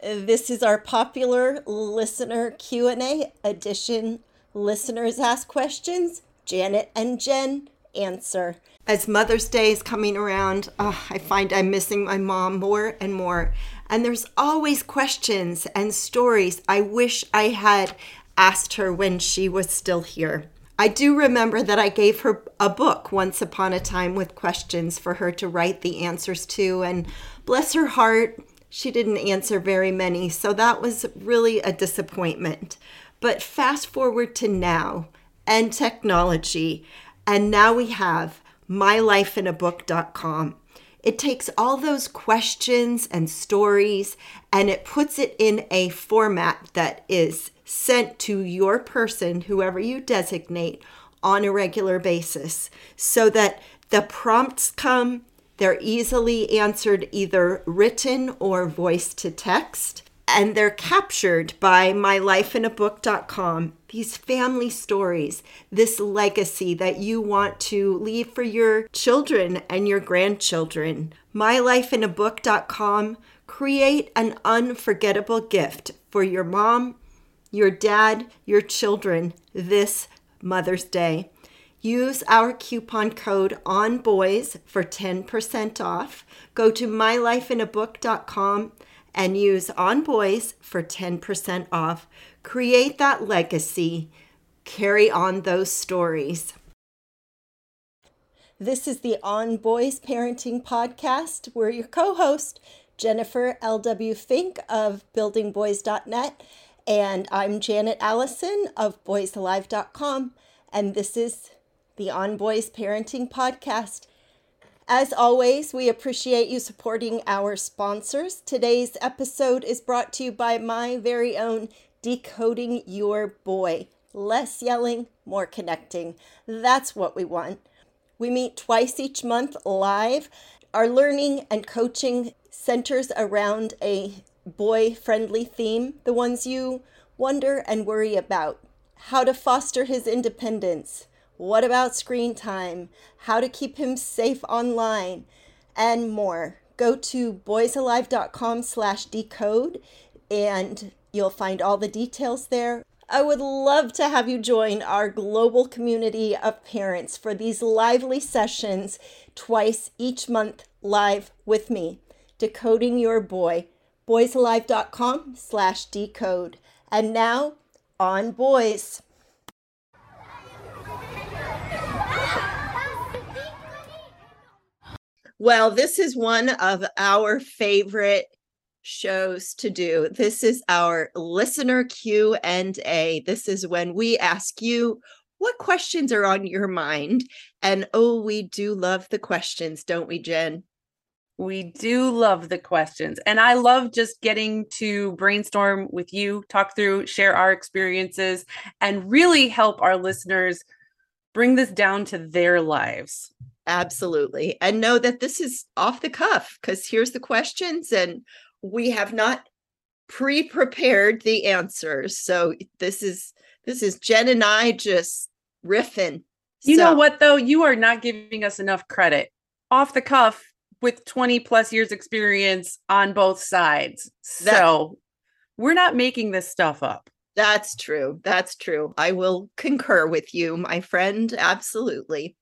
This is our popular listener Q&A edition. Listeners ask questions, Janet and Jen answer. As Mother's Day is coming around, oh, I find I'm missing my mom more and more. And there's always questions and stories I wish I had asked her when she was still here. I do remember that I gave her a book once upon a time with questions for her to write the answers to. And bless her heart, she didn't answer very many. So that was really a disappointment. But fast forward to now and technology. And now we have mylifeinabook.com. It takes all those questions and stories and it puts it in a format that is sent to your person, whoever you designate, on a regular basis so that the prompts come, they're easily answered either written or voice to text. And they're captured by mylifeinabook.com. These family stories, this legacy that you want to leave for your children and your grandchildren. Mylifeinabook.com. Create an unforgettable gift for your mom, your dad, your children this Mother's Day. Use our coupon code on boys for 10% off. Go to mylifeinabook.com and use on boys for 10% off. Create that legacy. Carry on those stories. This is the On Boys Parenting Podcast. We're your co host, Jennifer L.W. Fink of buildingboys.net and I'm Janet Allison of boysalive.com, and this is the On Boys Parenting Podcast. As always, we appreciate you supporting our sponsors. Today's episode is brought to you by my very own Decoding Your Boy. Less yelling, more connecting. That's what we want. We meet twice each month live. Our learning and coaching centers around a boy friendly theme, the ones you wonder and worry about. How to foster his independence. What about screen time? How to keep him safe online? And more. Go to boysalive.com slash decode and you'll find all the details there. I would love to have you join our global community of parents for these lively sessions twice each month live with me. Decoding Your Boy boysalive.com slash decode. And now, on boys. Well, this is one of our favorite shows to do. This is our listener Q&A. This is when we ask you what questions are on your mind. And oh, we do love the questions, don't we, Jen? We do love the questions. And I love just getting to brainstorm with you, talk through, share our experiences, and really help our listeners bring this down to their lives. Absolutely. And know that this is off the cuff because here's the questions, and we have not pre-prepared the answers. So this is this is Jen and I just riffing. You so, know what though? You are not giving us enough credit. Off the cuff, with 20 plus years experience on both sides. That, so we're not making this stuff up. That's true. That's true. I will concur with you, my friend. Absolutely.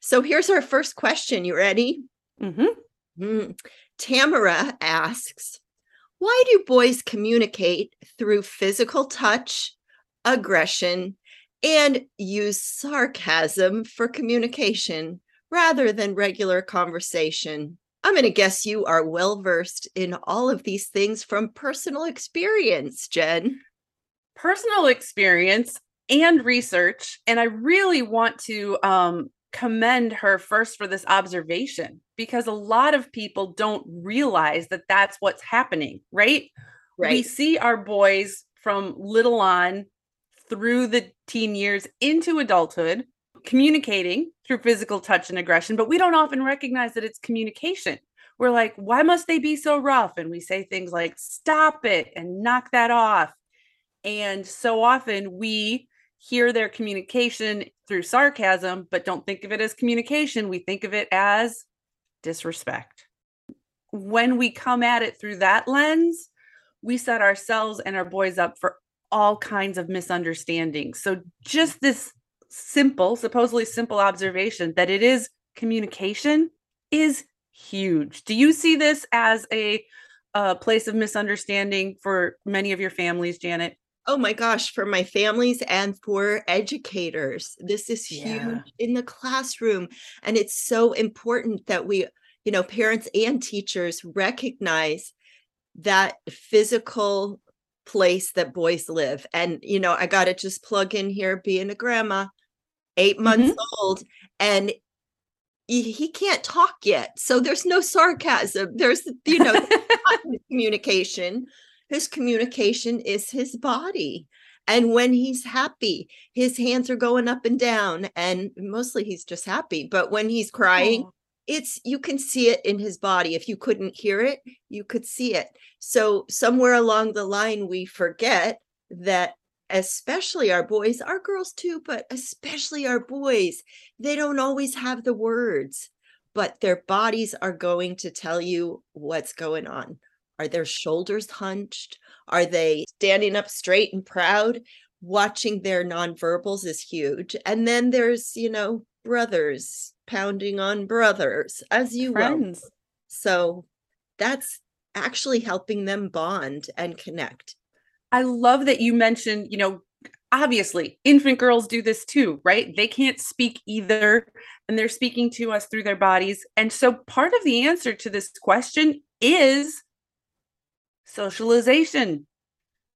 So here's our first question. You ready? Mm-hmm. Mm. Tamara asks, why do boys communicate through physical touch, aggression, and use sarcasm for communication? rather than regular conversation. I'm going to guess you are well versed in all of these things from personal experience, Jen. Personal experience and research. And I really want to um, commend her first for this observation because a lot of people don't realize that that's what's happening, right? Right. We see our boys from little on through the teen years into adulthood communicating through physical touch and aggression, but we don't often recognize that it's communication. We're like, why must they be so rough? And we say things like, stop it and knock that off. And so often we hear their communication through sarcasm, but don't think of it as communication. We think of it as disrespect. When we come at it through that lens, we set ourselves and our boys up for all kinds of misunderstandings. So just this simple, supposedly simple observation that it is communication is huge. Do you see this as a, a place of misunderstanding for many of your families, Janet? Oh my gosh, for my families and for educators. This is huge yeah. in the classroom. And it's so important that we, you know, parents and teachers recognize that physical place that boys live. And, you know, I got to just plug in here being a grandma, 8 months mm-hmm. old, and he, he, can't talk yet. So there's no sarcasm. There's, you know, communication. His communication is his body. And when he's happy, his hands are going up and down. And mostly he's just happy. But when he's crying, oh it's you can see it in his body if you couldn't hear it you could see it so somewhere along the line we forget that especially our boys our girls too but especially our boys they don't always have the words but their bodies are going to tell you what's going on are their shoulders hunched are they standing up straight and proud watching their nonverbals is huge and then there's you know brothers pounding on brothers as you Friends. will. So that's actually helping them bond and connect. I love that you mentioned, you know, obviously infant girls do this too, right? They can't speak either, and they're speaking to us through their bodies. And so part of the answer to this question is socialization,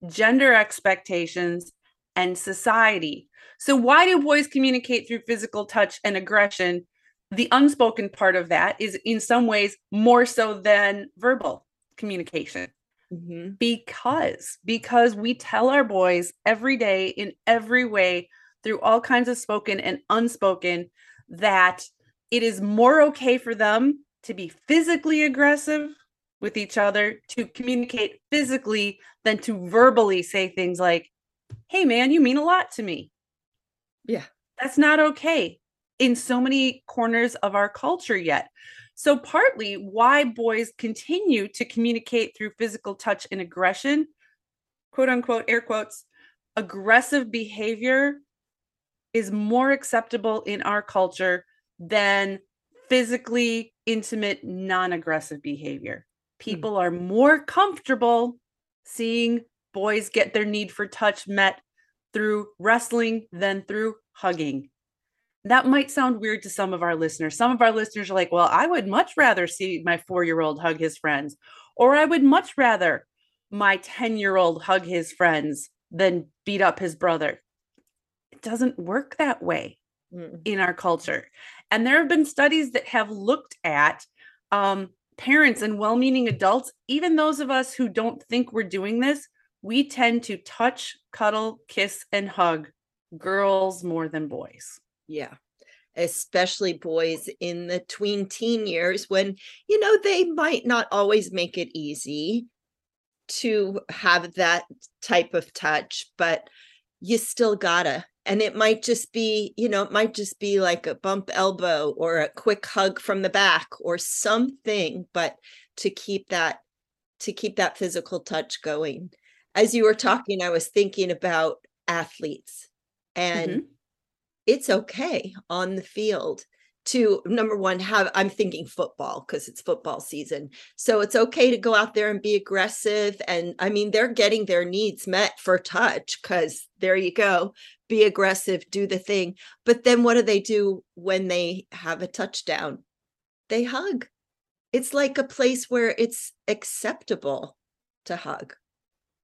gender expectations, and society. So, why do boys communicate through physical touch and aggression? The unspoken part of that is, in some ways, more so than verbal communication. Mm-hmm. Because because we tell our boys every day in every way through all kinds of spoken and unspoken that it is more okay for them to be physically aggressive with each other to communicate physically than to verbally say things like hey man you mean a lot to me yeah. That's not okay in so many corners of our culture yet. So, partly why boys continue to communicate through physical touch and aggression, quote unquote, air quotes, aggressive behavior is more acceptable in our culture than physically intimate, non aggressive behavior. People are more comfortable seeing boys get their need for touch met through wrestling than through hugging. That might sound weird to some of our listeners. Some of our listeners are like, well, I would much rather see my four year old hug his friends, or I would much rather my 10 year old hug his friends than beat up his brother. It doesn't work that way mm. in our culture. And there have been studies that have looked at um, parents and well meaning adults, even those of us who don't think we're doing this, we tend to touch, cuddle, kiss, and hug girls more than boys. Yeah. Especially boys in the tween teen years when, you know, they might not always make it easy to have that type of touch, but you still gotta. And it might just be, you know, it might just be like a bump elbow or a quick hug from the back or something, but to keep that to keep that physical touch going as you were talking, I was thinking about athletes, and mm-hmm. it's okay on the field to number one have i'm thinking football because it's football season. So it's okay to go out there and be aggressive and i mean they're getting their needs met for touch because there you go be aggressive do the thing. But then what do they do when they have a touchdown? They hug. It's like a place where it's acceptable to hug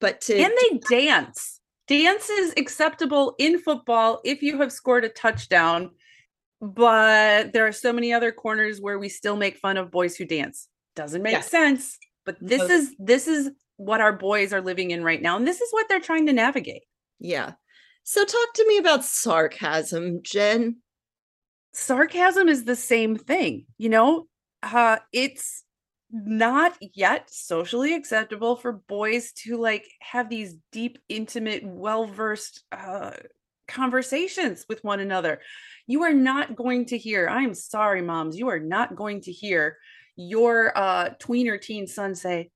but to and they dance. Dance is acceptable in football if you have scored a touchdown, but there are so many other corners where we still make fun of boys who dance. Doesn't make sense. But this is this is what our boys are living in right now, and this is what they're trying to navigate. Yeah. So talk to me about sarcasm, Jen. Sarcasm is the same thing, you know. Uh, it's not yet socially acceptable for boys to like have these deep intimate well-versed uh conversations with one another you are not going to hear i'm sorry moms you are not going to hear your uh tweener teen son say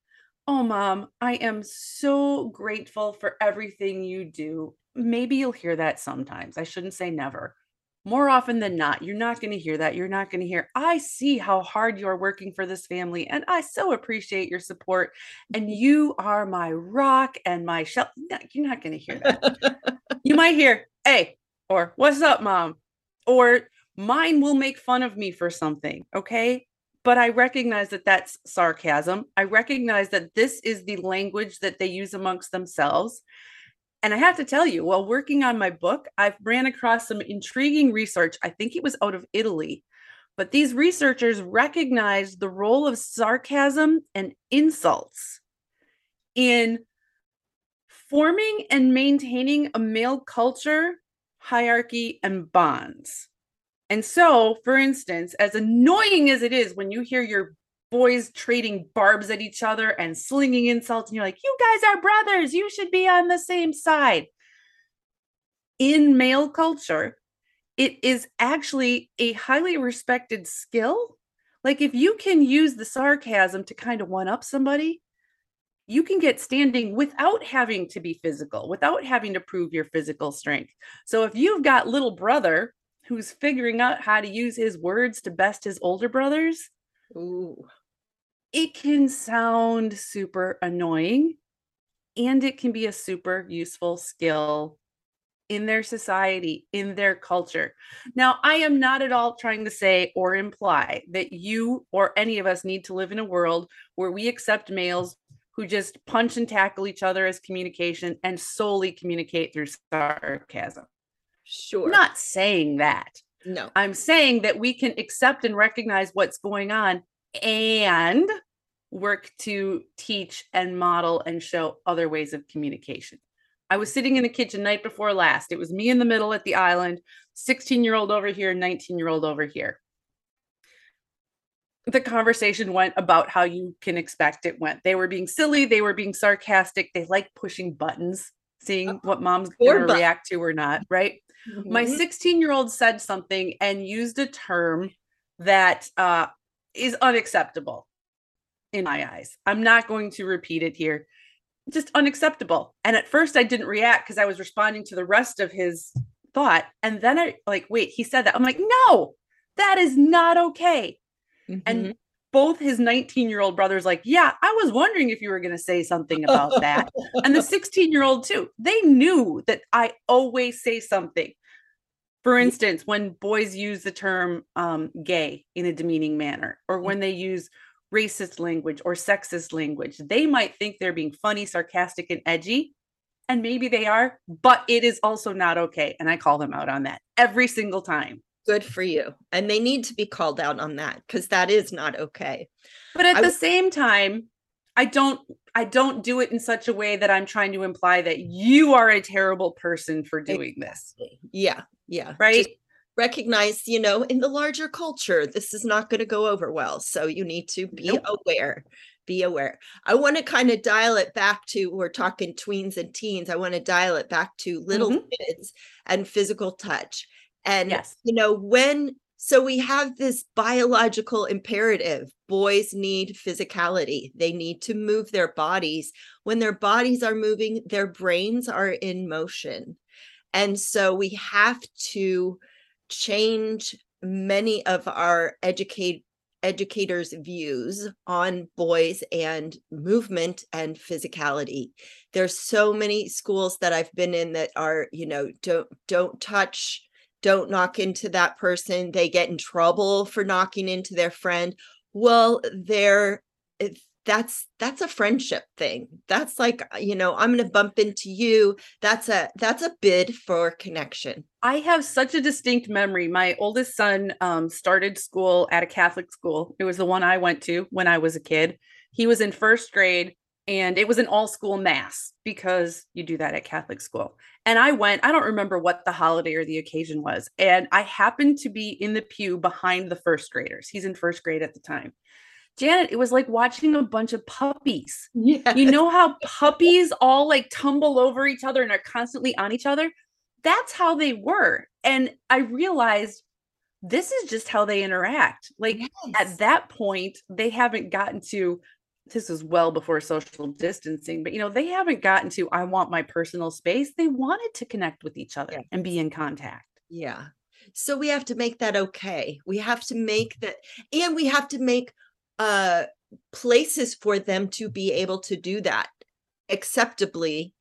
Oh, mom, I am so grateful for everything you do. Maybe you'll hear that sometimes. I shouldn't say never. More often than not, you're not going to hear that. You're not going to hear, I see how hard you are working for this family, and I so appreciate your support. And you are my rock and my shell. You're not going to hear that. you might hear, hey, or what's up, mom? Or mine will make fun of me for something. Okay but I recognize that that's sarcasm. I recognize that this is the language that they use amongst themselves. And I have to tell you, while working on my book, I've ran across some intriguing research. I think it was out of Italy, but these researchers recognized the role of sarcasm and insults in forming and maintaining a male culture, hierarchy, and bonds. And so, for instance, as annoying as it is when you hear your boys trading barbs at each other and slinging insults, and you're like, you guys are brothers, you should be on the same side. In male culture, it is actually a highly respected skill. Like, if you can use the sarcasm to kind of one up somebody, you can get standing without having to be physical, without having to prove your physical strength. So, if you've got little brother who's figuring out how to use his words to best his older brothers. Ooh. It can sound super annoying and it can be a super useful skill in their society, in their culture. Now, I am not at all trying to say or imply that you or any of us need to live in a world where we accept males who just punch and tackle each other as communication and solely communicate through sarcasm. Sure. I'm not saying that. No. I'm saying that we can accept and recognize what's going on and work to teach and model and show other ways of communication. I was sitting in the kitchen night before last. It was me in the middle at the island, 16 year old over here, 19 year old over here. The conversation went about how you can expect it went. They were being silly, they were being sarcastic, they like pushing buttons, seeing oh, what mom's going to react to or not, right? Mm-hmm. My 16 year old said something and used a term that uh, is unacceptable in my eyes. I'm not going to repeat it here. Just unacceptable. And at first, I didn't react because I was responding to the rest of his thought. And then I like, wait, he said that. I'm like, no, that is not okay. Mm-hmm. And both his 19 year old brothers like yeah i was wondering if you were going to say something about that. And the 16 year old too. They knew that i always say something. For instance when boys use the term um, gay in a demeaning manner or when they use racist language or sexist language they might think they're being funny sarcastic and edgy and maybe they are but it is also not okay and i call them out on that every single time good for you and they need to be called out on that because that is not okay. But at I the same time i don't i don't do it in such a way that i'm trying to imply that you are a terrible person for doing this. Yeah yeah. Right? Just recognize you know in the larger culture this is not going to go over well so you need to be nope. aware be aware. I want to kind of dial it back to we're talking tweens and teens i want to dial it back to little mm-hmm. kids and physical touch and, yes. you know, when, so we have this biological imperative boys need physicality, they need to move their bodies. When their bodies are moving, their brains are in motion. And so we have to change many of our educate educators views on boys and movement and physicality there's so many schools that i've been in that are you know don't don't touch don't knock into that person they get in trouble for knocking into their friend. Well they're that's that's a friendship thing. That's like uh, you know i'm going to bump into you. That's a that's a bid for connection. I have such a distinct memory. My oldest son um, started school at a catholic school. It was the one i went to when i was a kid. He was in first grade and it was an all school mass because you do that at Catholic school. And I went, I don't remember what the holiday or the occasion was. And I happened to be in the pew behind the first graders. He's in first grade at the time. Janet, it was like watching a bunch of puppies. Yeah. You know how puppies all like tumble over each other and are constantly on each other? That's how they were. And I realized this is just how they interact. Like yes. at that point, they haven't gotten to this was well before social distancing, but you know, they haven't gotten to I want my personal space. They wanted to connect with each other yeah. and be in contact. Yeah. So we have to make that okay. We have to make that and we have to make uh places for them to be able to do that acceptably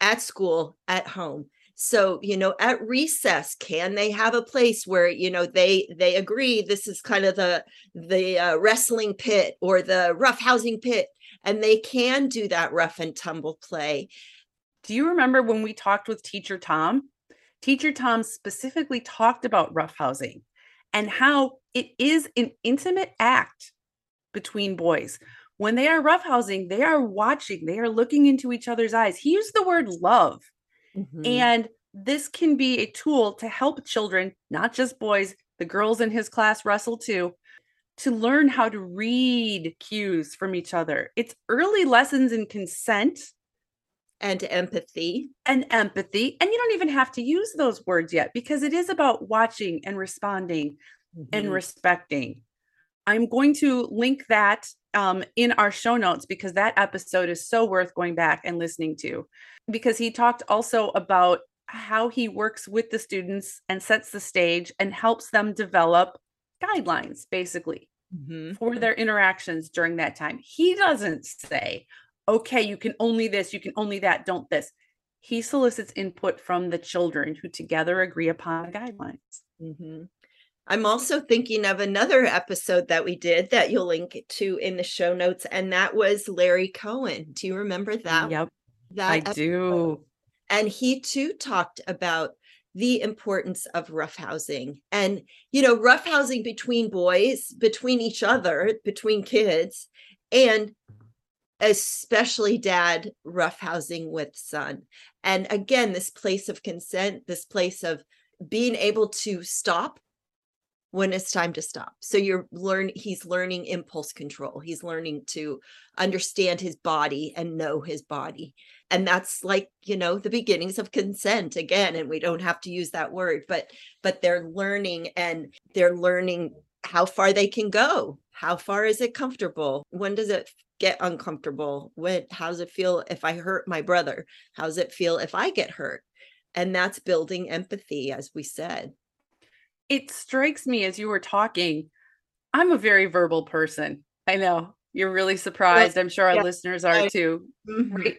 at school, at home so you know at recess can they have a place where you know they they agree this is kind of the the uh, wrestling pit or the rough housing pit and they can do that rough and tumble play? Do you remember when we talked with teacher tom? Teacher tom specifically talked about rough housing and how it is an intimate act between boys. When they are rough housing they are watching they are looking into each other's eyes. He used the word love Mm-hmm. And this can be a tool to help children, not just boys, the girls in his class wrestle too, to learn how to read cues from each other. It's early lessons in consent and empathy. And empathy. And you don't even have to use those words yet because it is about watching and responding mm-hmm. and respecting. I'm going to link that um, in our show notes because that episode is so worth going back and listening to. Because he talked also about how he works with the students and sets the stage and helps them develop guidelines, basically, mm-hmm. for their interactions during that time. He doesn't say, okay, you can only this, you can only that, don't this. He solicits input from the children who together agree upon guidelines. Mm-hmm. I'm also thinking of another episode that we did that you'll link to in the show notes, and that was Larry Cohen. Do you remember that? Yep. That I episode? do. And he too talked about the importance of roughhousing and you know roughhousing between boys between each other between kids and especially dad roughhousing with son and again this place of consent this place of being able to stop when it's time to stop. So you're learn he's learning impulse control. He's learning to understand his body and know his body. And that's like, you know, the beginnings of consent again and we don't have to use that word, but but they're learning and they're learning how far they can go. How far is it comfortable? When does it get uncomfortable? When how does it feel if I hurt my brother? How does it feel if I get hurt? And that's building empathy as we said it strikes me as you were talking, I'm a very verbal person. I know you're really surprised. I'm sure our yeah. listeners are too. Mm-hmm. Right?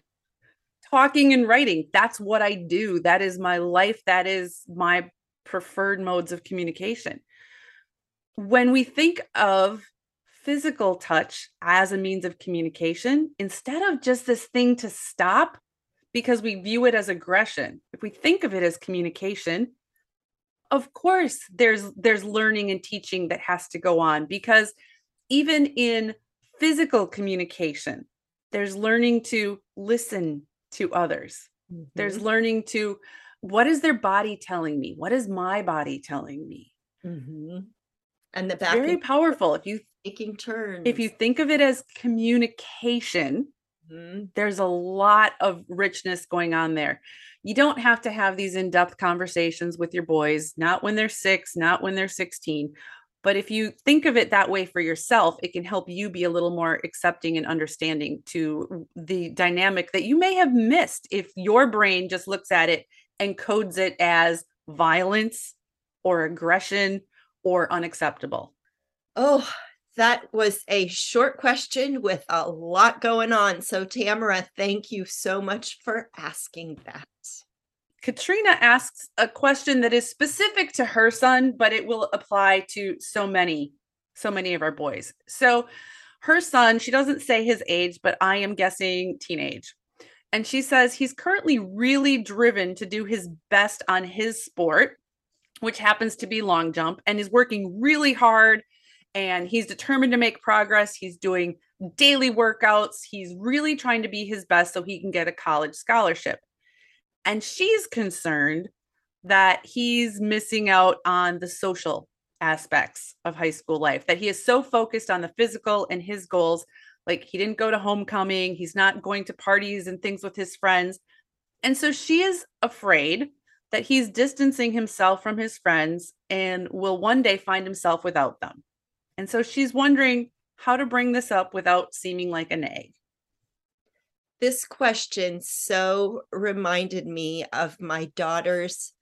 Talking and writing, that's what I do. That is my life. That is my preferred modes of communication. When we think of physical touch as a means of communication, instead of just this thing to stop because we view it as aggression, if we think of it as communication, of course there's there's learning and teaching that has to go on because even in physical communication there's learning to listen to others mm-hmm. there's learning to what is their body telling me what is my body telling me mm-hmm. and the back very powerful if you taking turns if you think of it as communication mm-hmm. there's a lot of richness going on there you don't have to have these in-depth conversations with your boys not when they're 6 not when they're 16 but if you think of it that way for yourself it can help you be a little more accepting and understanding to the dynamic that you may have missed if your brain just looks at it and codes it as violence or aggression or unacceptable. Oh that was a short question with a lot going on. So, Tamara, thank you so much for asking that. Katrina asks a question that is specific to her son, but it will apply to so many, so many of our boys. So, her son, she doesn't say his age, but I am guessing teenage. And she says he's currently really driven to do his best on his sport, which happens to be long jump, and is working really hard. And he's determined to make progress. He's doing daily workouts. He's really trying to be his best so he can get a college scholarship. And she's concerned that he's missing out on the social aspects of high school life, that he is so focused on the physical and his goals. Like he didn't go to homecoming, he's not going to parties and things with his friends. And so she is afraid that he's distancing himself from his friends and will one day find himself without them. And so she's wondering how to bring this up without seeming like a nag. This question so reminded me of my daughter's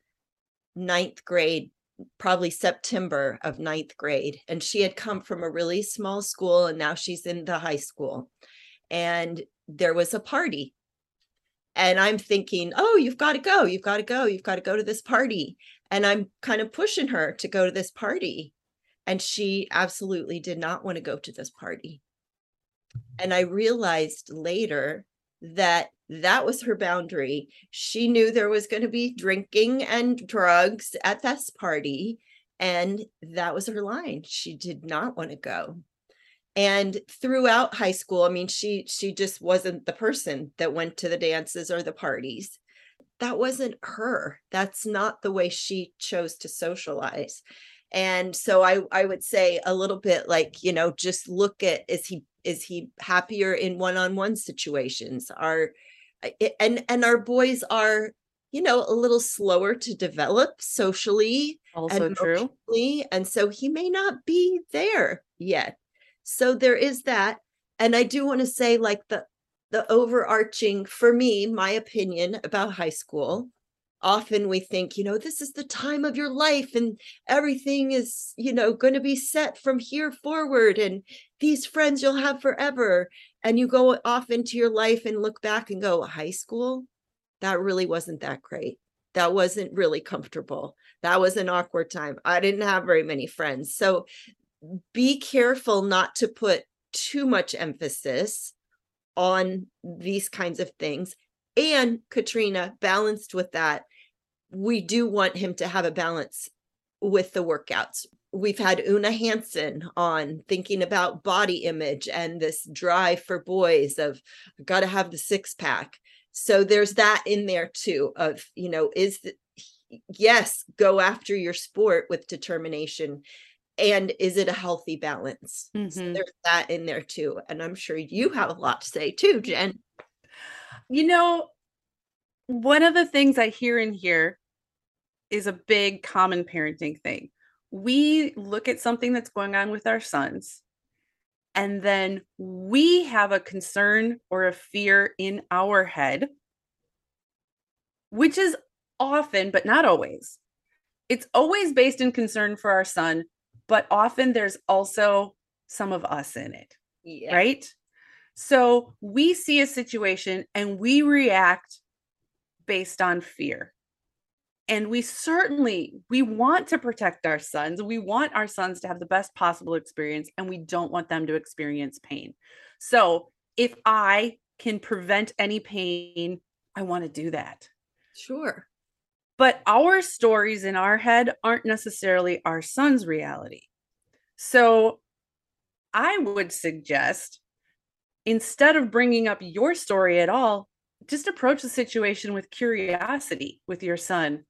ninth grade, probably September of ninth grade. And she had come from a really small school and now she's in the high school. And there was a party. And I'm thinking, oh, you've got to go. You've got to go. You've got to go to this party. And I'm kind of pushing her to go to this party. And she absolutely did not want to go to this party. And I realized later that that was her boundary. She knew there was going to be drinking and drugs at this party. And that was her line. She did not want to go. And throughout high school, I mean, she she just wasn't the person that went to the dances or the parties. That wasn't her. That's not the way she chose to socialize. And so I I would say a little bit like, you know, just look at is he is he happier in one-on-one situations? Are and and our boys are you know a little slower to develop socially also and true and so he may not be there yet. So there is that. And i do want to say like the the overarching for me my opinion about high school often we think you know this is the time of your life and everything is you know going to be set from here forward and these friends you'll have forever and you go off into your life and look back and go high school? That really wasn't that great. That wasn't really comfortable. That was an awkward time. I didn't have very many friends. So be careful not to put too much emphasis on these kinds of things and Katrina balanced with that we do want him to have a balance with the workouts we've had Oona Hanson on thinking about body image and this drive for boys of got to have the six pack. So there's that in there too of, you know, is the, yes, go after your sport with determination and is it a healthy balance? Mm-hmm. So there's that in there too. And I'm sure you have a lot to say too, Jen. You know, one of the things I hear in here is a big common parenting thing. We look at something that's going on with our sons and then we have a concern or a fear in our head which is often but not always. It's always based in concern for our son but often there's also some of us in it yeah. right so we see a situation and we react based on fear. And we certainly we want to protect our sons. We want our sons to have the best possible experience and we don't want them to experience pain. So if i can prevent any pain i want to do that. Sure. But our stories in our head aren't necessarily our son's reality. So i would suggest instead of bringing up your story at all just approach the situation with curiosity with your son.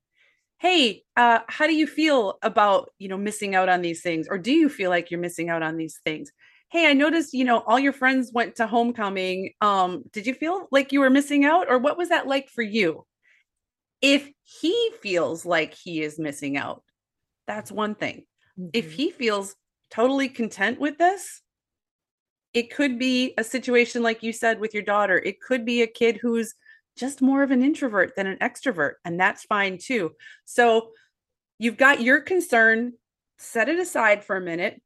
Hey uh, how do you feel about you know missing out on these things? Or do you feel like you're missing out on these things? Hey i noticed you know all your friends went to homecoming. Um did you feel like you were missing out? Or what was that like for you? If he feels like he is missing out that's one thing. Mm-hmm. if he feels totally content with this it could be a situation like you said with your daughter it could be a kid who's just more of an introvert than an extrovert, and that's fine too. So you've got your concern, set it aside for a minute.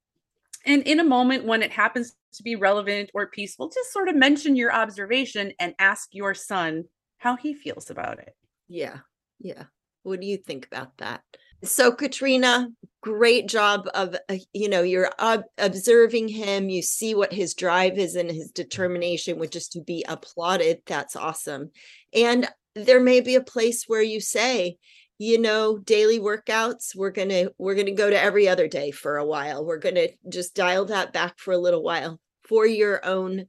And in a moment when it happens to be relevant or peaceful, just sort of mention your observation and ask your son how he feels about it. Yeah. Yeah. What do you think about that? So, Katrina, great job of, uh, you know, you're ob- observing him. You see what his drive is and his determination, which is to be applauded. That's awesome. And there may be a place where you say, you know, daily workouts, we're going to, we're going to go to every other day for a while. We're going to just dial that back for a little while for your own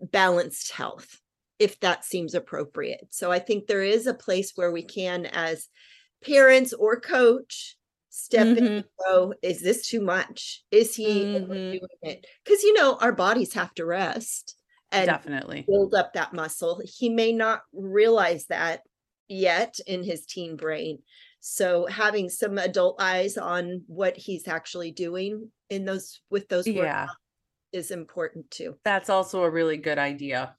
balanced health, if that seems appropriate. So, I think there is a place where we can, as parents or coach step mm-hmm. in and go, is this too much? Is he mm-hmm. doing it? Because you know, our bodies have to rest and definitely build up that muscle. He may not realize that yet in his teen brain. So having some adult eyes on what he's actually doing in those with those yeah is important too. That's also a really good idea.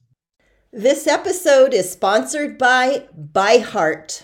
This episode is sponsored by ByHeart.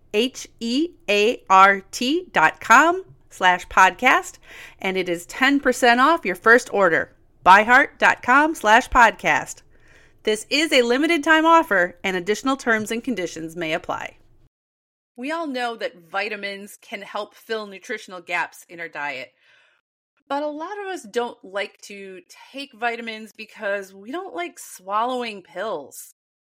H E A R T dot com slash podcast, and it is 10% off your first order. Byheart.com slash podcast. This is a limited time offer, and additional terms and conditions may apply. We all know that vitamins can help fill nutritional gaps in our diet. But a lot of us don't like to take vitamins because we don't like swallowing pills.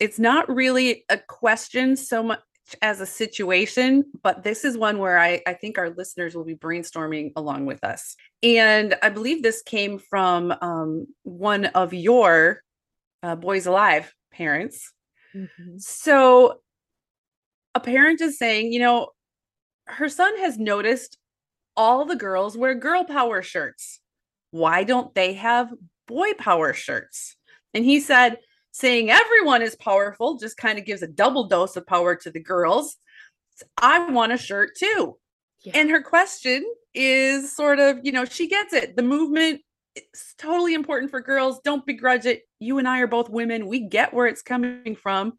It's not really a question so much as a situation, but this is one where I, I think our listeners will be brainstorming along with us. And I believe this came from um, one of your uh, Boys Alive parents. Mm-hmm. So a parent is saying, you know, her son has noticed all the girls wear girl power shirts. Why don't they have boy power shirts? And he said, saying everyone is powerful just kind of gives a double dose of power to the girls. I want a shirt too. Yeah. And her question is sort of, you know, she gets it. The movement is totally important for girls. Don't begrudge it. You and I are both women. We get where it's coming from.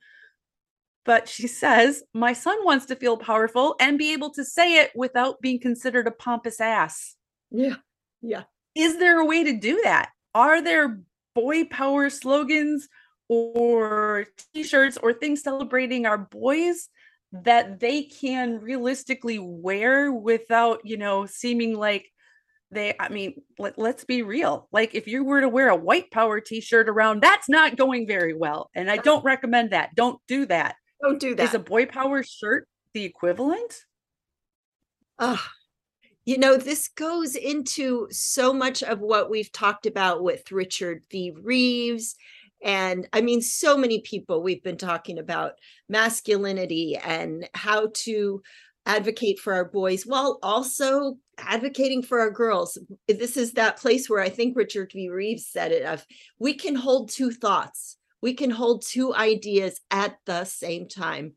But she says, My son wants to feel powerful and be able to say it without being considered a pompous ass. Yeah. Yeah. Is there a way to do that? Are there boy power slogans or t-shirts or things celebrating our boys that they can realistically wear without you know seeming like they i mean let, let's be real. Like if you were to wear a white power t-shirt around that's not going very well. And i don't recommend that. Don't do that. Don't do that is a boy power shirt the equivalent? Oh you know this goes into so much of what we've talked about with richard v. Reeves and I mean, so many people we've been talking about masculinity and how to advocate for our boys while also advocating for our girls. This is that place where I think Richard V. Reeves said it of we can hold two thoughts, we can hold two ideas at the same time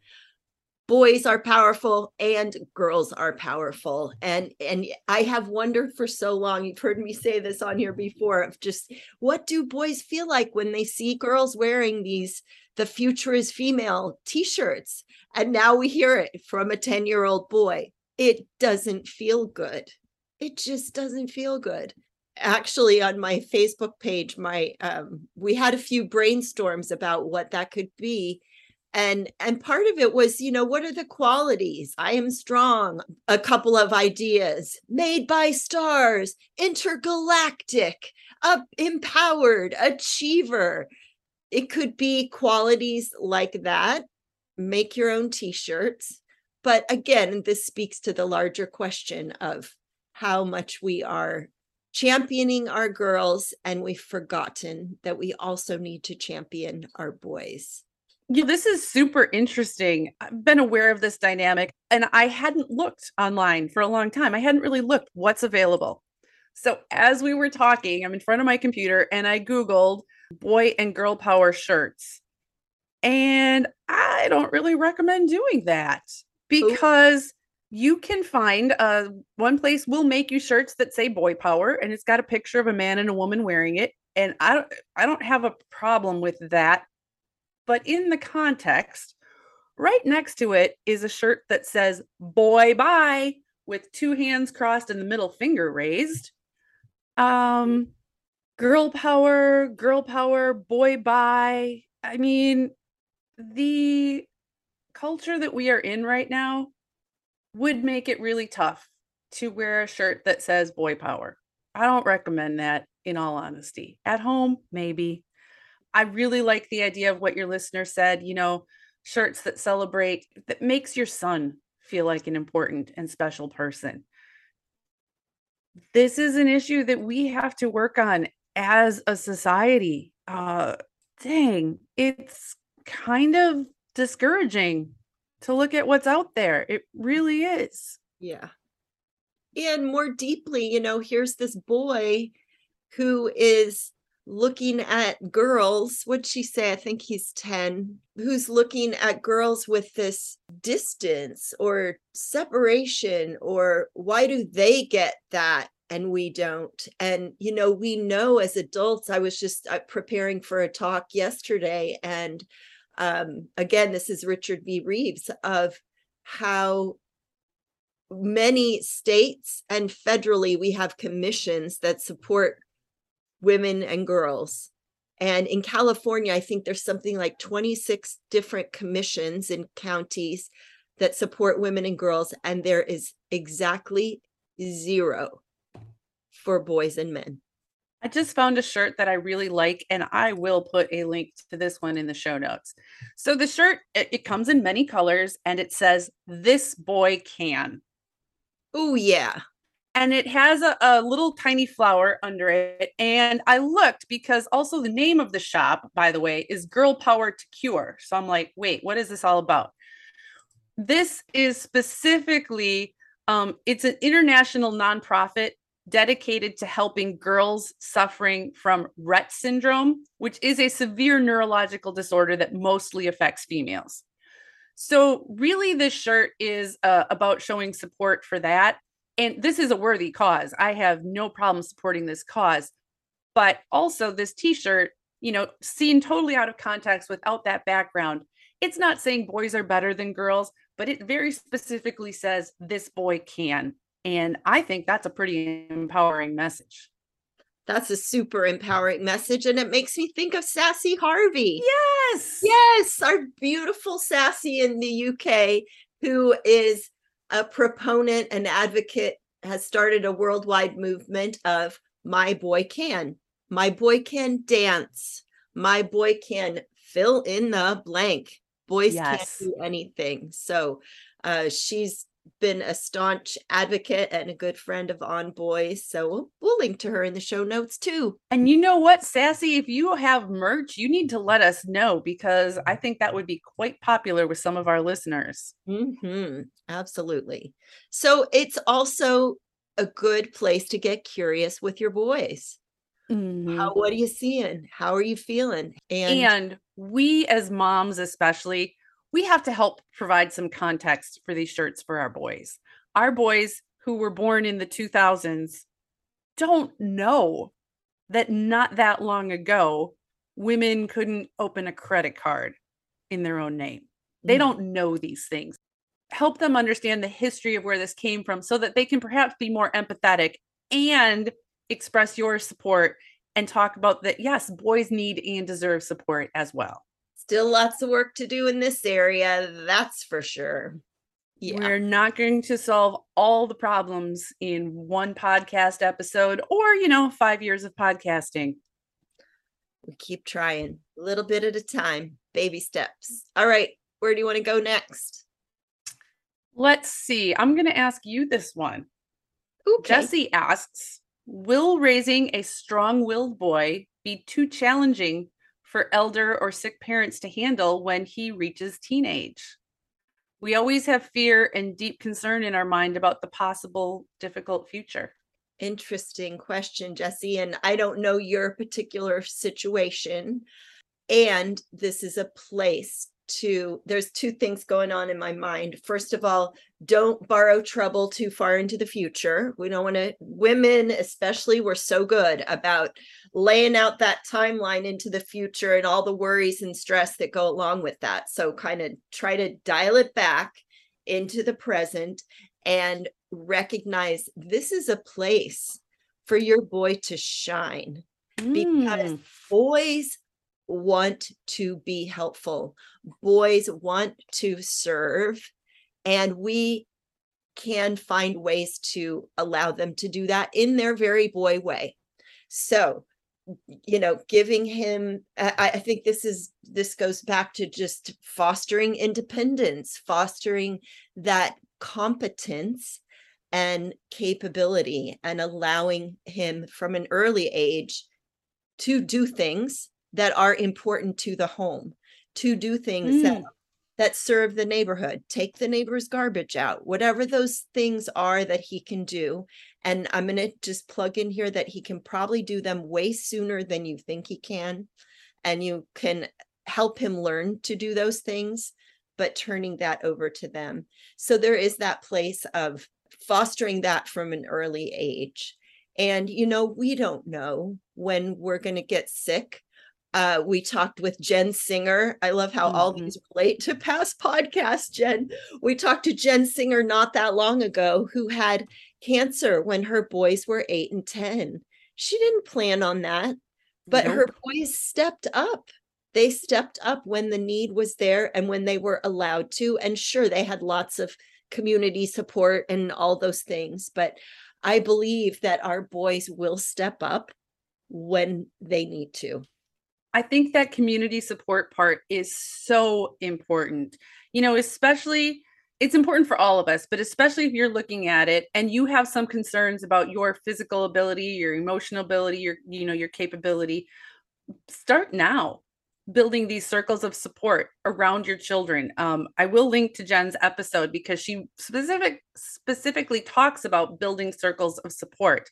boys are powerful and girls are powerful and and i have wondered for so long you've heard me say this on here before of just what do boys feel like when they see girls wearing these the future is female t-shirts and now we hear it from a 10 year old boy it doesn't feel good it just doesn't feel good. Actually, on my Facebook page, my um, we had a few brainstorms about what that could be. And and part of it was, you know, what are the qualities? I am strong. A couple of ideas made by stars, intergalactic, uh, empowered, achiever. It could be qualities like that. Make your own t-shirts. But again, this speaks to the larger question of how much we are championing our girls and we've forgotten that we also need to champion our boys. Yeah, this is super interesting. I've been aware of this dynamic and I hadn't looked online for a long time. I hadn't really looked what's available. So as we were talking, I'm in front of my computer and I Googled boy and girl power shirts. And I don't really recommend doing that because you can find uh one place will make you shirts that say boy power and it's got a picture of a man and a woman wearing it and i don't i don't have a problem with that but in the context right next to it is a shirt that says boy bye with two hands crossed and the middle finger raised um girl power girl power boy bye i mean the culture that we are in right now would make it really tough to wear a shirt that says boy power. I don't recommend that in all honesty. At home, maybe. I really like the idea of what your listener said, you know, shirts that celebrate that makes your son feel like an important and special person. This is an issue that we have to work on as a society. Uh dang, it's kind of discouraging to look at what's out there. It really is. Yeah. And more deeply, you know, here's this boy who is looking at girls. What'd she say? I think he's 10, who's looking at girls with this distance or separation, or why do they get that and we don't? And, you know, we know as adults, I was just uh, preparing for a talk yesterday and um, again, this is Richard V. Reeves of how many states and federally we have commissions that support women and girls. And in California, I think there's something like 26 different commissions in counties that support women and girls, and there is exactly zero for boys and men. I just found a shirt that I really like, and I will put a link to this one in the show notes. So the shirt it, it comes in many colors, and it says "This boy can." Oh yeah, and it has a, a, little tiny flower under it. And I looked because also the name of the shop, by the way, is Girl Power to Cure. So I'm like, wait, what is this all about? This is specifically um, it's an international nonprofit dedicated to helping girls suffering from Rett syndrome, which is a severe neurological disorder that mostly affects females. So, really, this shirt is uh, about showing support for that. And this is a worthy cause. I have no problem supporting this cause. But also, this t shirt, you know, seen totally out of context without that background, it's not saying boys are better than girls, but it very specifically says this boy can. And I think that's a pretty empowering message. That's a super empowering message. And it makes me think of Sassy Harvey. Yes. Yes. Our beautiful Sassy in the UK, who is a proponent and advocate, has started a worldwide movement of My Boy Can. My boy can dance. My boy can fill in the blank. Boys yes. can't do anything. So uh, she's been a staunch advocate and a good friend of On Boys. So we'll, we'll, link to her in the show notes too. And you know what, Sassy, if you have merch, you need to let us know because I think that would be quite popular with some of our listeners. Mm-hmm. Absolutely. So it's also a good place to get curious with your boys. Mm-hmm. How what are you seeing? How are you feeling? And, and we as moms especially we have to help provide some context for these shirts for our boys. Our boys who were born in the 2000s don't know that not that long ago, women couldn't open a credit card in their own name. They mm. don't know these things. help them understand the history of where this came from so that they can perhaps be more empathetic and express your support and talk about that yes boys need and deserve support as well still lots of work to do in this area that's for sure yeah. We're not going to solve all the problems in one podcast episode or, you know, five years of podcasting. We keep trying a little bit at a time, baby steps. All right. Where do you want to go next? Let's see. I'm going to ask you this one. Okay. Jesse asks Will raising a strong willed boy be too challenging for elder or sick parents to handle when he reaches teenage? We always have fear and deep concern in our mind about the possible difficult future. Interesting question, Jesse. And I don't know your particular situation. And this is a place to there's two things going on in my mind first of all don't borrow trouble too far into the future we don't want to women especially we're so good about laying out that timeline into the future and all the worries and stress that go along with that so kind of try to dial it back into the present and recognize this is a place for your boy to shine mm. because boys want to be helpful. Boys want to serve, and we can find ways to allow them to do that in their very boy way. So, you know, giving him, I, I think this is, this goes back to just fostering independence, fostering that competence and capability, and allowing him from an early age to do things that are important to the home to do things mm. that that serve the neighborhood take the neighbor's garbage out whatever those things are that he can do and i'm going to just plug in here that he can probably do them way sooner than you think he can and you can help him learn to do those things but turning that over to them so there is that place of fostering that from an early age and you know we don't know when we're going to get sick uh, we talked with Jen Singer. I love how mm-hmm. all these relate to past podcasts, Jen. We talked to Jen Singer not that long ago who had cancer when her boys were eight and 10. She didn't plan on that, but nope. her boys stepped up. They stepped up when the need was there and when they were allowed to. And sure, they had lots of community support and all those things. But I believe that our boys will step up when they need to. I think that community support part is so important. You know, especially it's important for all of us, but especially if you're looking at it and you have some concerns about your physical ability, your emotional ability, your you know, your capability, start now building these circles of support around your children. Um, I will link to Jen's episode because she specific specifically talks about building circles of support.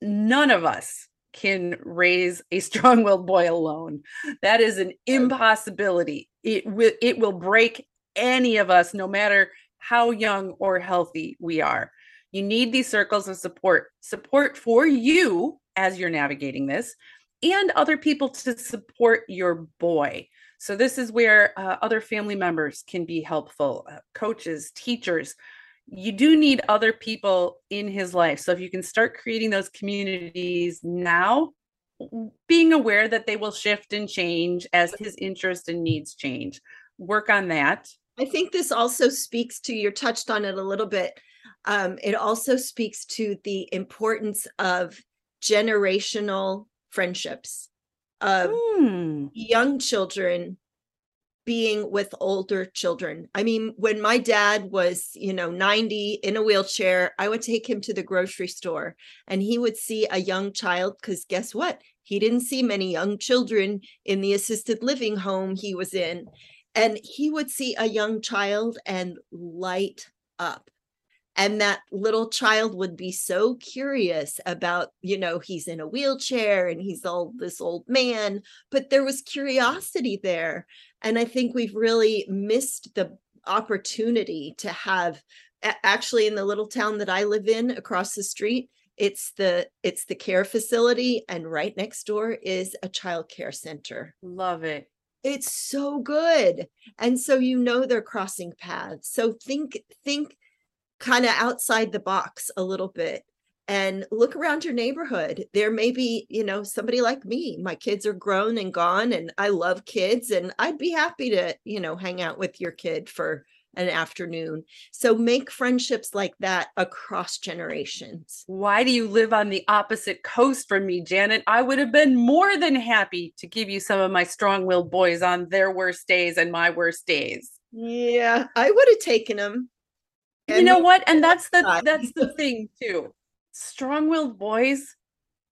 None of us can raise a strong-willed boy alone. That is an impossibility. It will it will break any of us no matter how young or healthy we are. You need these circles of support, support for you as you're navigating this and other people to support your boy. So this is where uh, other family members can be helpful, uh, coaches, teachers, you do need other people in his life. So if you can start creating those communities now, being aware that they will shift and change as his interests and needs change. Work on that. I think this also speaks to you touched on it a little bit. Um, it also speaks to the importance of generational friendships of mm. young children being with older children. I mean, when my dad was, you know, 90 in a wheelchair, I would take him to the grocery store and he would see a young child because guess what? He didn't see many young children in the assisted living home he was in. And he would see a young child and light up. And that little child would be so curious about you know he's in a wheelchair and he's all this old man but there was curiosity there. And i think we've really missed the opportunity to have actually in the little town that i live in across the street it's the it's the care facility and right next door is a child care center. Love it it's so good. And so you know they're crossing paths. So think think kind of outside the box a little bit and look around your neighborhood. There may be you know somebody like me. My kids are grown and gone and i love kids and i'd be happy to you know hang out with your kid for an afternoon. So make friendships like that across generations. Why do you live on the opposite coast from me janet? I would have been more than happy to give you some of my strong-willed boys on their worst days and my worst days. Yeah i would have taken them you know what? And that's the that's the thing too. Strong-willed boys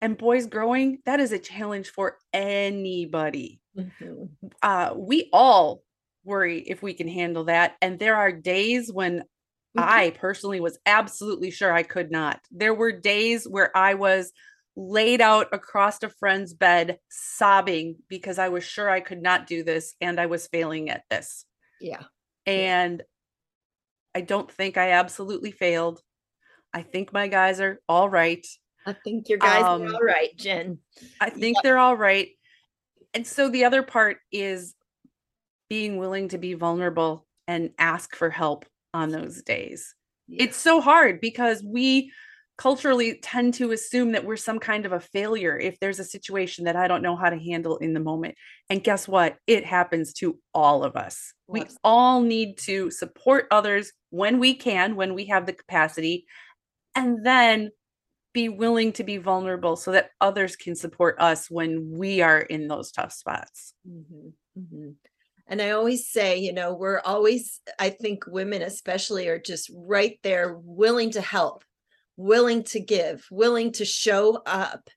and boys growing that is a challenge for anybody. Mm-hmm. uh, we all worry if we can handle that and there are days when mm-hmm. i personally was absolutely sure i could not there were days where i was laid out across a friend's bed sobbing because i was sure i could not do this and i was failing at this yeah and i don't think i absolutely failed I think my guys are all right. I think your guys um, are all right, Jen. I think they're all right. And so the other part is being willing to be vulnerable and ask for help on those days. Yeah. It's so hard because we culturally tend to assume that we're some kind of a failure if there's a situation that I don't know how to handle in the moment. And guess what? It happens to all of us. We all need to support others when we can, when we have the capacity, and then be willing to be vulnerable so that others can support us when we are in those tough spots. Mm-hmm. Mm-hmm. And I always say, you know, we're always, I think women especially are just right there, willing to help, willing to give, willing to show up.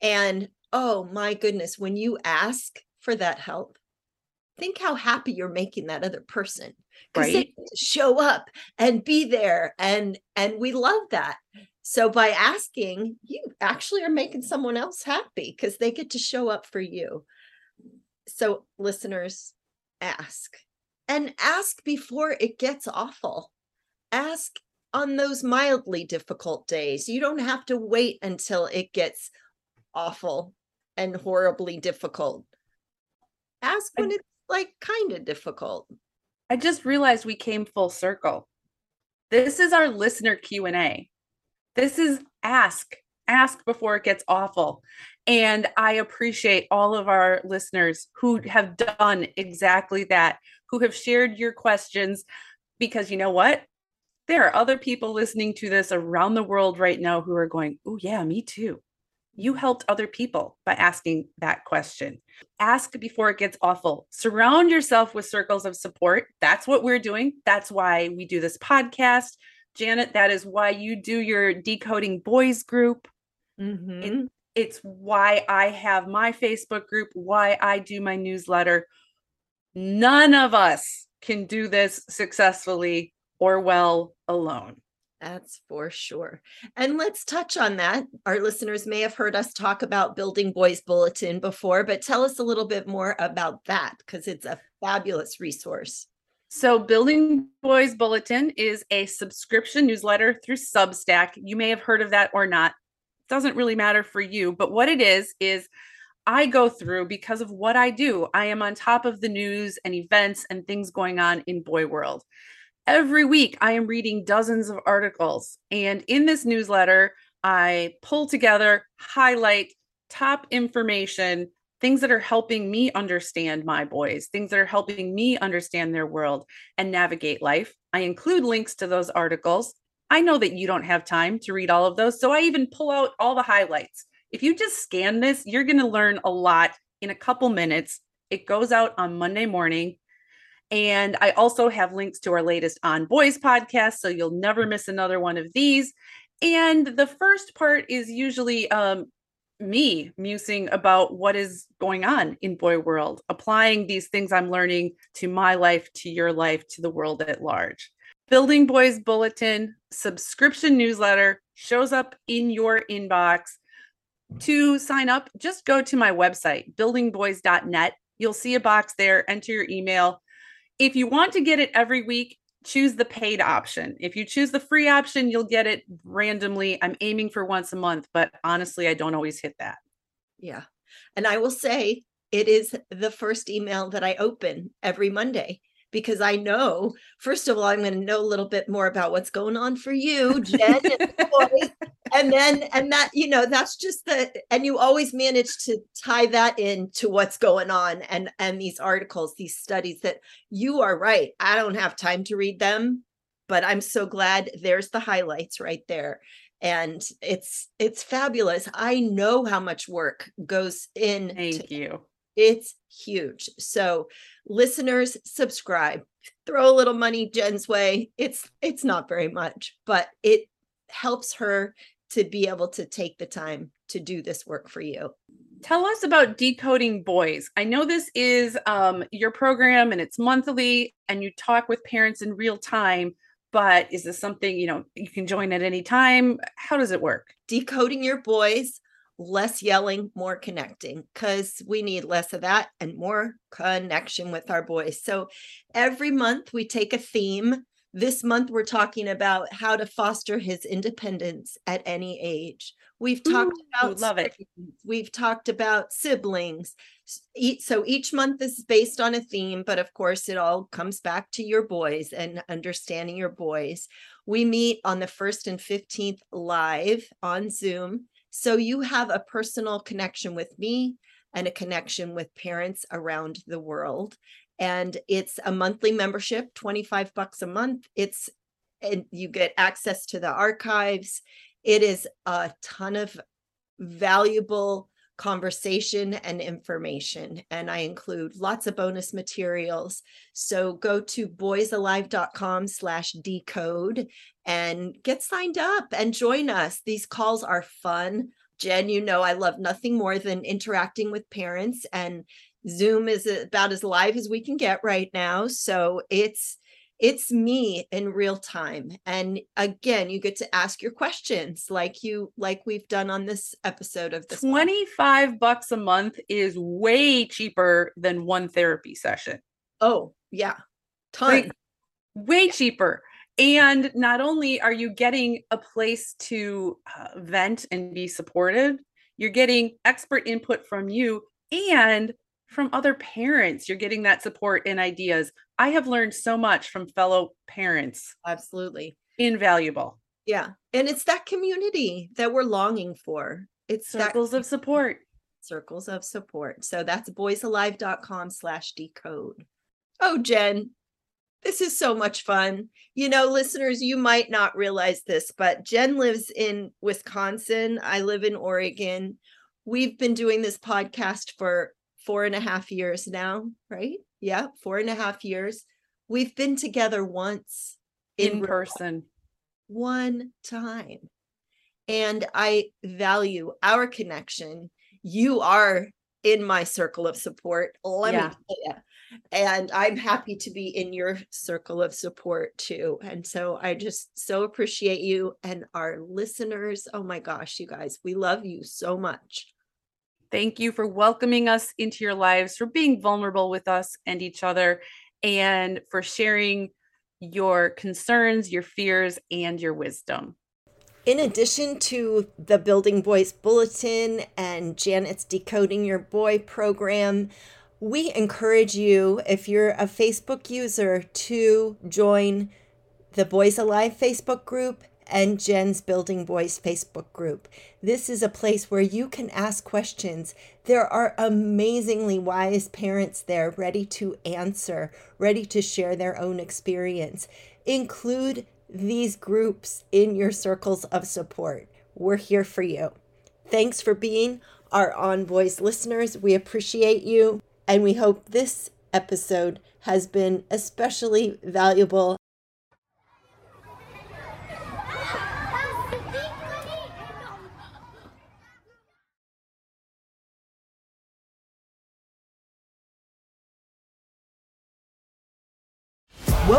And oh my goodness, when you ask for that help, think how happy you're making that other person because right. they show up and be there and and we love that so by asking you actually are making someone else happy because they get to show up for you so listeners ask. And ask before it gets awful. Ask on those mildly difficult days. You don't have to wait until it gets awful and horribly difficult. Ask when it's like kind of difficult. I just realized we came full circle. This is our listener Q&A. This is ask, ask before it gets awful. And I appreciate all of our listeners who have done exactly that, who have shared your questions because you know what? There are other people listening to this around the world right now who are going, "Oh yeah, me too." you helped other people by asking that question. Ask before it gets awful. Surround yourself with circles of support. That's what we're doing. That's why we do this podcast. Janet, that is why you do your decoding boys group. Mm-hmm. It, it's why I have my Facebook group, why I do my newsletter. None of us can do this successfully or well alone. That's for sure. And let's touch on that. Our listeners may have heard us talk about Building Boys Bulletin before, but tell us a little bit more about that because it's a fabulous resource. So, Building Boys Bulletin is a subscription newsletter through Substack. You may have heard of that or not. Doesn't really matter for you, but what it is, is I go through because of what I do. I am on top of the news and events and things going on in boy world every week I am reading dozens of articles. And in this newsletter, I pull together, highlight top information, things that are helping me understand my boys, things that are helping me understand their world and navigate life. I include links to those articles. I know that you don't have time to read all of those. So I even pull out all the highlights. If you just scan this, you're going to learn a lot in a couple minutes. It goes out on Monday morning. And I also have links to our latest On Boys podcast, so you'll never miss another one of these. And the first part is usually um, me musing about what is going on in boy world, applying these things I'm learning to my life, to your life, to the world at large. Building Boys Bulletin subscription newsletter shows up in your inbox. To sign up, just go to my website, buildingboys.net. You'll see a box there, enter your email if you want to get it every week, choose the paid option. If you choose the free option, you'll get it randomly. I'm aiming for once a month, but honestly, I don't always hit that. Yeah. And I will say, it is the first email that I open every Monday because I know, first of all, I'm going to know a little bit more about what's going on for you, Jen, and, and then, and that, you know, that's just the, and you always manage to tie that into what's going on and, and these articles, these studies that you are right. I don't have time to read them, but I'm so glad there's the highlights right there and it's it's fabulous i know how much work goes in thank you it's huge. So listeners, subscribe. Throw a little money Jen's way. It's it's not very much, but it helps her to be able to take the time to do this work for you. Tell us about decoding boys. I know this is um, your program and it's monthly, and you talk with parents in real time. But is this something you know you can join at any time? How does it work? Decoding your boys less yelling, more connecting, because we need less of that and more connection with our boys. So every month we take a theme. This month we're talking about how to foster his independence at any age. We've talked Ooh, about love it. We've talked about siblings. So each month is based on a theme, but of course it all comes back to your boys and understanding your boys. We meet on the 1st and 15th live on Zoom so you have a personal connection with me and a connection with parents around the world. And it's a monthly membership, 25 bucks a month. It's and you get access to the archives. It is a ton of valuable conversation and information. And I include lots of bonus materials. So go to boysalive.com slash decode and get signed up and join us. These calls are fun. Jen, you know, I love nothing more than interacting with parents and Zoom is about as live as we can get right now. So it's it's me in real time and again you get to ask your questions like you like we've done on this episode of this 25 podcast. bucks a month is way cheaper than one therapy session. Oh yeah ton. way, way cheaper. And not only are you getting a place to uh, vent and be supported you're getting expert input from you and from other parents you're getting that support and ideas. I have learned so much from fellow parents. Absolutely. Invaluable. Yeah and it's that community that we're longing for. It's circles that, of support. Circles of support. So that's boysalive.com slash decode. Oh jen this is so much fun. You know, listeners, you might not realize this, but Jen lives in Wisconsin. I live in Oregon. We've been doing this podcast for four and a half years now, right? Yeah, four and a half years. We've been together once in, in person, one time. And I value our connection. You are in my circle of support. Let yeah. me tell you. And I'm happy to be in your circle of support too. And so I just so appreciate you and our listeners. Oh my gosh, you guys, we love you so much. Thank you for welcoming us into your lives, for being vulnerable with us and each other, and for sharing your concerns, your fears, and your wisdom. In addition to the Building Boys Bulletin and Janet's Decoding Your Boy program, we encourage you, if you're a Facebook user, to join the Boys Alive Facebook group and Jen's Building Boys Facebook group. This is a place where you can ask questions. There are amazingly wise parents there ready to answer, ready to share their own experience. Include these groups in your circles of support. We're here for you. Thanks for being our On Boys listeners. We appreciate you, and we hope this episode has been especially valuable